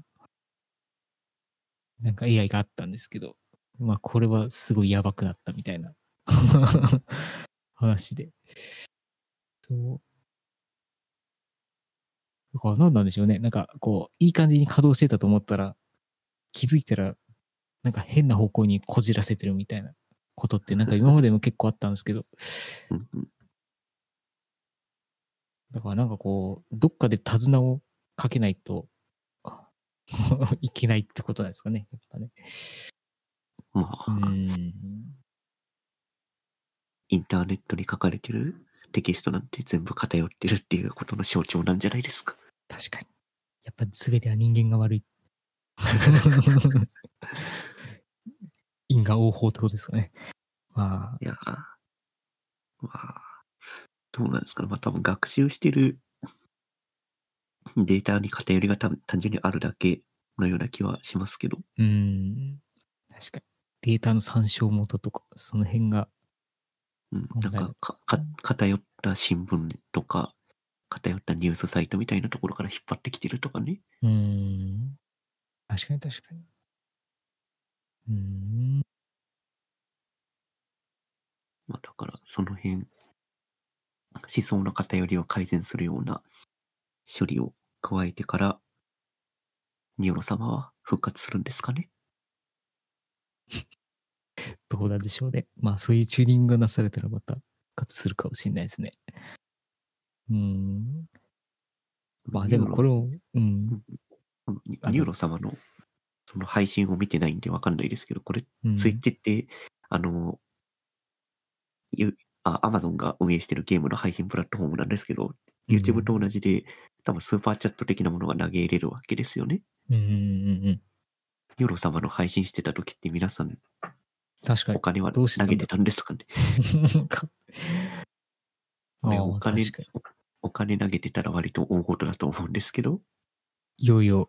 なんか AI があったんですけど、まあこれはすごいやばくなったみたいな (laughs) 話で。そう。だから何なんでしょうね。なんかこう、いい感じに稼働してたと思ったら、気づいたら、なんか変な方向にこじらせてるみたいなことって、なんか今までも結構あったんですけど、だからなんかこう、どっかで手綱をかけないと (laughs) いけないってことなんですかね、やっぱね。まうあ、ん。インターネットに書かれてるテキストなんて全部偏ってるっていうことの象徴なんじゃないですか？確かに。やっぱ全ては人間が悪い。(laughs) 因果応報ってことですかね。まあ、いやー、まあ、どうなんですかね。まあ多分学習してるデータに偏りが多分単純にあるだけのような気はしますけど。うん。確かに。データの参照元とか、その辺が、なんかかか偏った新聞とか偏ったニュースサイトみたいなところから引っ張ってきてるとかね。うん。確かに確かに。うん。まあだからその辺思想の偏りを改善するような処理を加えてからニオロ様は復活するんですかね。どうなんでしょうね。まあそういうチューニングがなされたらまた復活するかもしれないですね。うん。まあでもこれを、うん。ニあの Neuro 様のその配信を見てないんでわかんないですけど、これうん Twitch って、あの、アマゾンが運営してるゲームの配信プラットフォームなんですけど、YouTube と同じで、多分スーパーチャット的なものが投げ入れるわけですよね。うんうんうんうん。 Neuro 様の配信してた時って皆さん確かにお。金は投げてたんですかね。(laughs) お金お金投げてたら割と大事だと思うんですけど、いよいよ、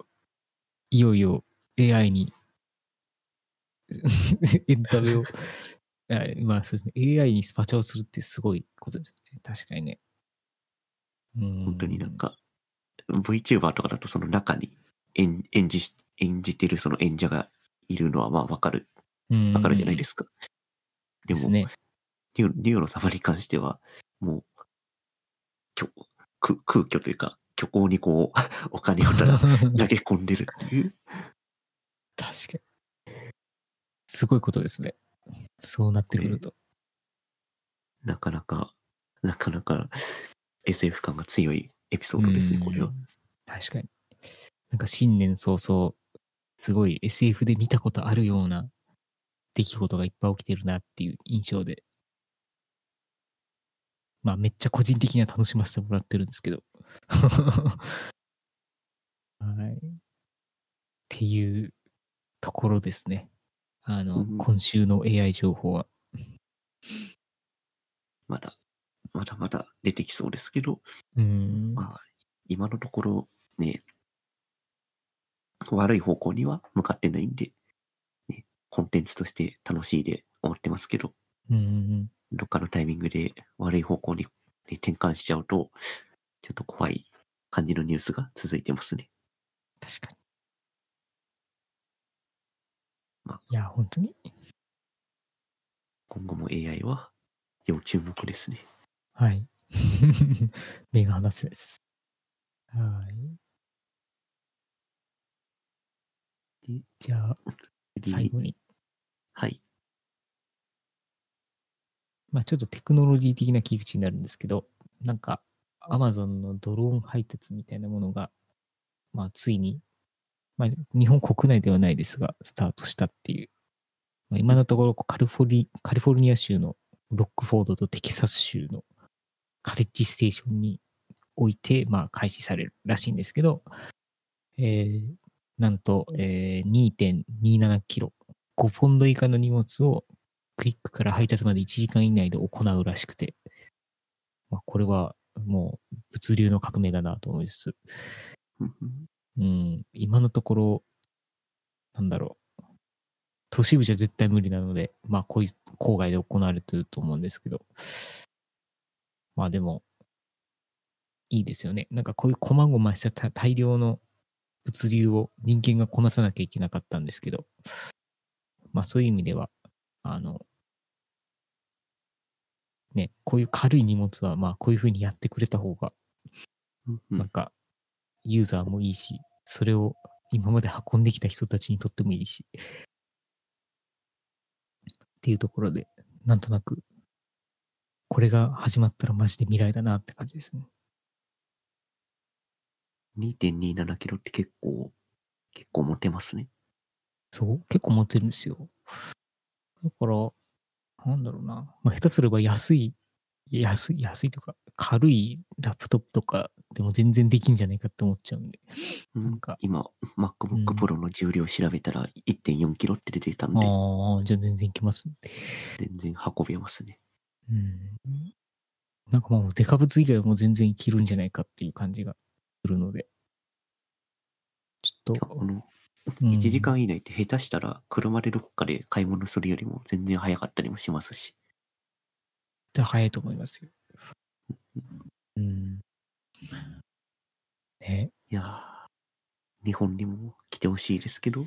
いよいよ AI に (laughs) エンタメを、(laughs) まあそうですね、AI にスパチャをするってすごいことですね。確かにね。うん本当になんか、VTuber とかだとその中に演演じし、演じてるその演者がいるのはまあわかる、わかるじゃないですか。でも、ね。ニュ Neuro 様に関しては、もう、きょ空空虚というか、虚構にこう、(laughs) お金をただ (laughs) 投げ込んでるっていう。確かに。すごいことですね。そうなってくると。なかなか、なかなか SF 感が強いエピソードですね、これは。うん確かに。なんか新年早々、すごい SF で見たことあるような出来事がいっぱい起きてるなっていう印象で。まあめっちゃ個人的には楽しませてもらってるんですけど。(laughs) はい。っていうところですね。あの、うん今週の AI 情報は。(laughs) まだ、まだまだ出てきそうですけど、うん。まあ、今のところね、悪い方向には向かってないんで、ね、コンテンツとして楽しいで終わってますけど、うん。どっかのタイミングで悪い方向に、ね、転換しちゃうと、ちょっと怖い感じのニュースが続いてますね。確かに。まあいや、本当に？今後も AI は要注目ですね。はい。(laughs) 目が離せです。はい。でじゃあ、次最後に。はい。まあちょっとテクノロジー的な切り口になるんですけど、なんか Amazon のドローン配達みたいなものが、まあついに、まあ日本国内ではないですが、スタートしたっていう。まあ、今のところカリフォルニカリフォルニア州のロックフォードとテキサス州のカレッジステーションにおいて、まあ開始されるらしいんですけど、えー、なんと、えー、2.27キロ、5ポンド以下の荷物をクイックから配達まで1時間以内で行うらしくて、まあ、これはもう物流の革命だなと思いつつ、うん、今のところ、なんだろう、都市部じゃ絶対無理なので、まあ、こういう郊外で行われてると思うんですけど、まあでも、いいですよね。なんかこういう細々した大量の物流を人間がこなさなきゃいけなかったんですけど、まあそういう意味では、あの、ね、こういう軽い荷物は、まあこういうふうにやってくれた方が、なんか、ユーザーもいいし、それを今まで運んできた人たちにとってもいいし、っていうところで、なんとなく、これが始まったらマジで未来だなって感じですね。2.27キロって結構、結構持てますね。そう、結構持てるんですよ。だから、なんだろうな。まあ、下手すれば安い、安い、安いとか、軽いラップトップとかでも全然できんじゃないかって思っちゃうんで。うん、なんか今、MacBook Pro の重量調べたら1.4キロって出てたんで。ああ、じゃあ全然いきます。全然運べますね。うん。なんかもうデカ物以外はもう全然いけるんじゃないかっていう感じがするので。ちょっと。この1時間以内って下手したら車でどっかで買い物するよりも全然早かったりもしますし。早いと思いますよ。うん。ね。いや日本にも来てほしいですけど、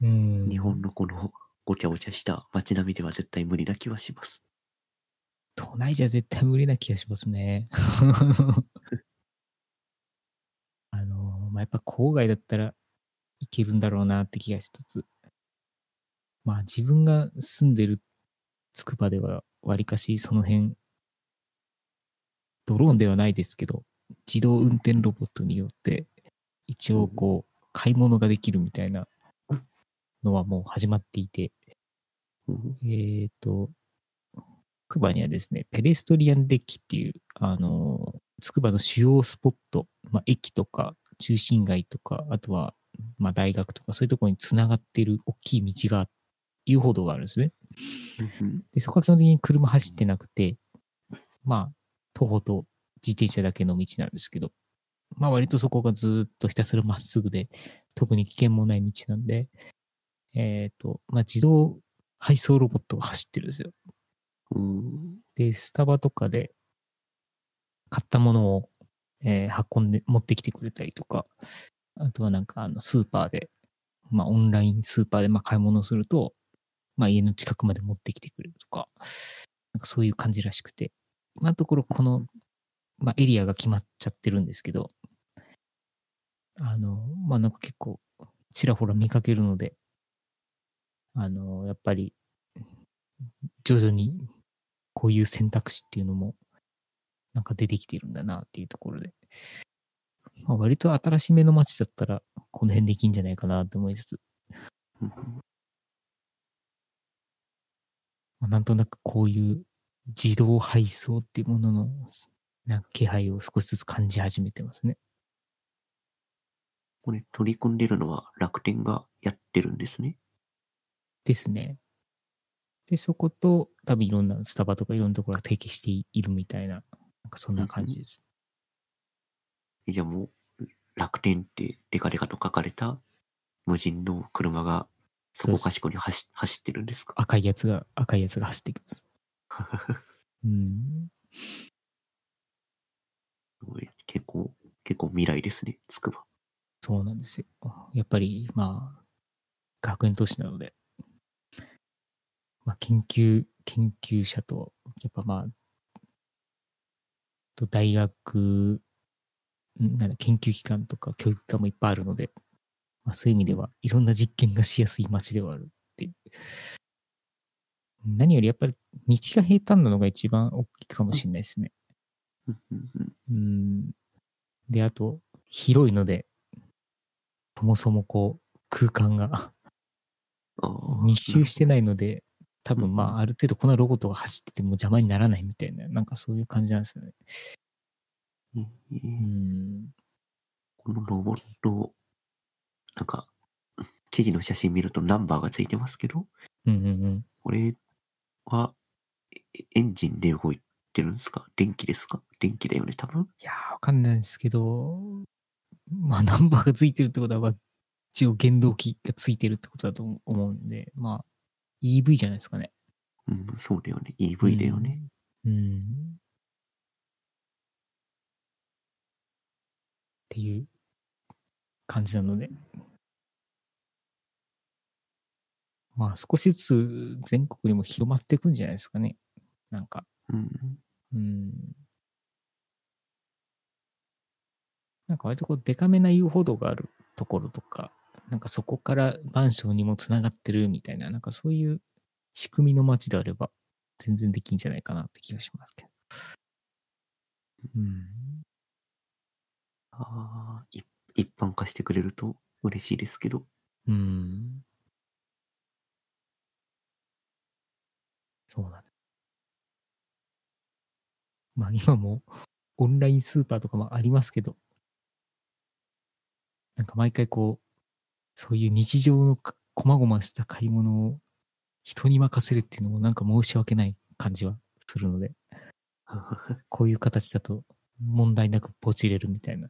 うん。日本のこのごちゃごちゃした街並みでは絶対無理な気はします。都内じゃ絶対無理な気がしますね。やっぱ郊外だったらいけるんだろうなって気がしつつ、まあ自分が住んでるつくばではわりかしその辺、ドローンではないですけど、自動運転ロボットによって一応こう買い物ができるみたいなのはもう始まっていて、えっ、と、つくばにはですね、ペレストリアンデッキっていう、あの、つくばの主要スポット、まあ、駅とか中心街とか、あとはまあ、大学とかそういうところにつながっている大きい道が、遊歩道があるんですね。で、そこは基本的に車走ってなくて、まあ、徒歩と自転車だけの道なんですけど、まあ割とそこがずっとひたすらまっすぐで、特に危険もない道なんで、えっ、ー、と、まあ自動配送ロボットが走ってるんですよ。で、スタバとかで買ったものを、えー、運んで、持ってきてくれたりとか、あとはなんかあのスーパーで、まあオンラインスーパーでまあ買い物すると、まあ家の近くまで持ってきてくれるとか、なんかそういう感じらしくて、今のところこの、まあエリアが決まっちゃってるんですけど、あの、まあなんか結構ちらほら見かけるので、あの、やっぱり徐々にこういう選択肢っていうのもなんか出てきてるんだなっていうところで、まあ、割と新しめの街だったら、この辺できんじゃないかなと思いつつ。まあ、なんとなくこういう自動配送っていうものの、なんか気配を少しずつ感じ始めてますね。これ取り組んでるのは楽天がやってるんですね。ですね。で、そこと多分いろんなスタバとかいろんなところが提携しているみたいな、なんかそんな感じです。じゃあもう、楽天ってデカデカと書かれた無人の車がそこかしこに走走ってるんですか？赤いやつが、赤いやつが走っていきます。(laughs) うん。結構、結構未来ですね、つくば。そうなんですよ。やっぱり、まあ、学園都市なので、まあ、研究、研究者と、やっぱまあ、と大学なん研究機関とか教育機関もいっぱいあるので、まあ、そういう意味ではいろんな実験がしやすい街ではあるっていう。何よりやっぱり道が平坦なのが一番大きいかもしれないですね。うん。で、あと、広いので、そもそもこう、空間が密集してないので、多分まうんあ、ある程度このロボットが走ってても邪魔にならないみたいな、なんかそういう感じなんですよね。えーうん。このロボット、なんか、記事の写真見るとナンバーがついてますけど、うんうんうん。これは、えエンジンで動いてるんですか？電気ですか？電気だよね、多分。いやー、わかんないですけど、まあ、ナンバーがついてるってことは、一応原動機がついてるってことだと思うんで、まあ、EV じゃないですかね。うん、そうだよね。EV だよね。うん。うん。っていう感じなので。まあ少しずつ全国にも広まっていくんじゃないですかね。なんか。うん。うん。なんか割とこうデカめな遊歩道があるところとか、なんかそこからマンションにもつながってるみたいな、なんかそういう仕組みの街であれば全然できんじゃないかなって気がしますけど。うん。ああ、い一般化してくれると嬉しいですけど。うん。そうなんだ。まあ今もオンラインスーパーとかもありますけど、なんか毎回こう、そういう日常のか細々した買い物を人に任せるっていうのもなんか申し訳ない感じはするので、こういう形だと問題なくポチれるみたいな。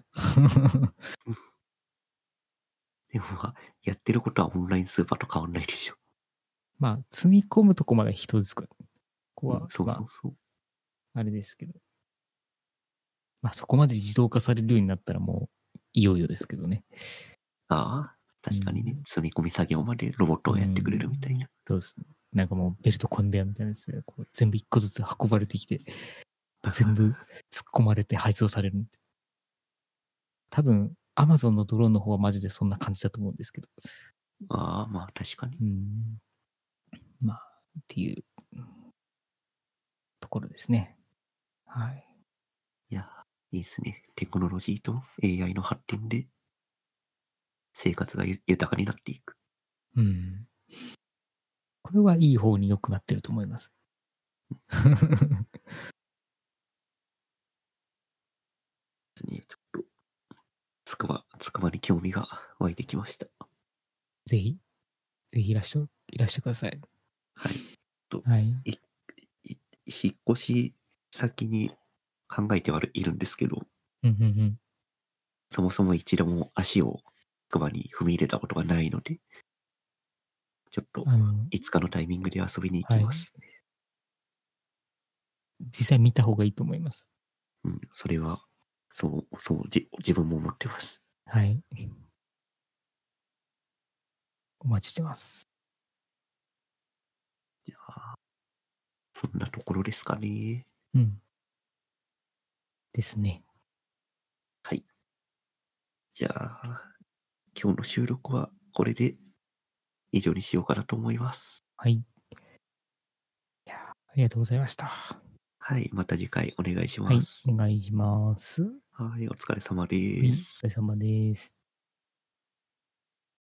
でもまあ、やってることはオンラインスーパーと変わんないでしょ。まあ積み込むとこまで人ですから。ここは、うんそうまあそうそう。あれですけど。まあそこまで自動化されるようになったらもういよいよですけどね。ああ、確かにねう、積み込み作業までロボットがやってくれるみたいな。そうですね。なんかもうベルトコンベヤーみたいなやつでこう全部一個ずつ運ばれてきて、(laughs) 全部突っ込まれて配送されるみたいな。多分、アマゾンのドローンの方はマジでそんな感じだと思うんですけど。ああ、まあ確かに。うん。まあ、っていうところですね。はい。いや、いいですね。テクノロジーと AI の発展で、生活がゆ豊かになっていく。うん。これはいい方に良くなってると思います。(laughs) ですね。ちょっと、つくば、つくばに興味が湧いてきました。ぜひ、ぜひいらっしゃ、いらしてください。はい。はい。引っ越し先に考えてはいるんですけど、うんうんうん。そもそも一度も足をつくばに踏み入れたことがないので、ちょっとあの、いつかのタイミングで遊びに行きます。実際見た方がいいと思います。うん、それは、そう、そう、じ自分も思ってます。はい。お待ちしてます。じゃあ、そんなところですかね。うん。ですね。はい。じゃあ、今日の収録はこれで以上にしようかなと思います。はい。いやありがとうございました。はい、また次回お願いしはいます。。お願いします。はい、お疲れ様はい、おです。疲れ様です。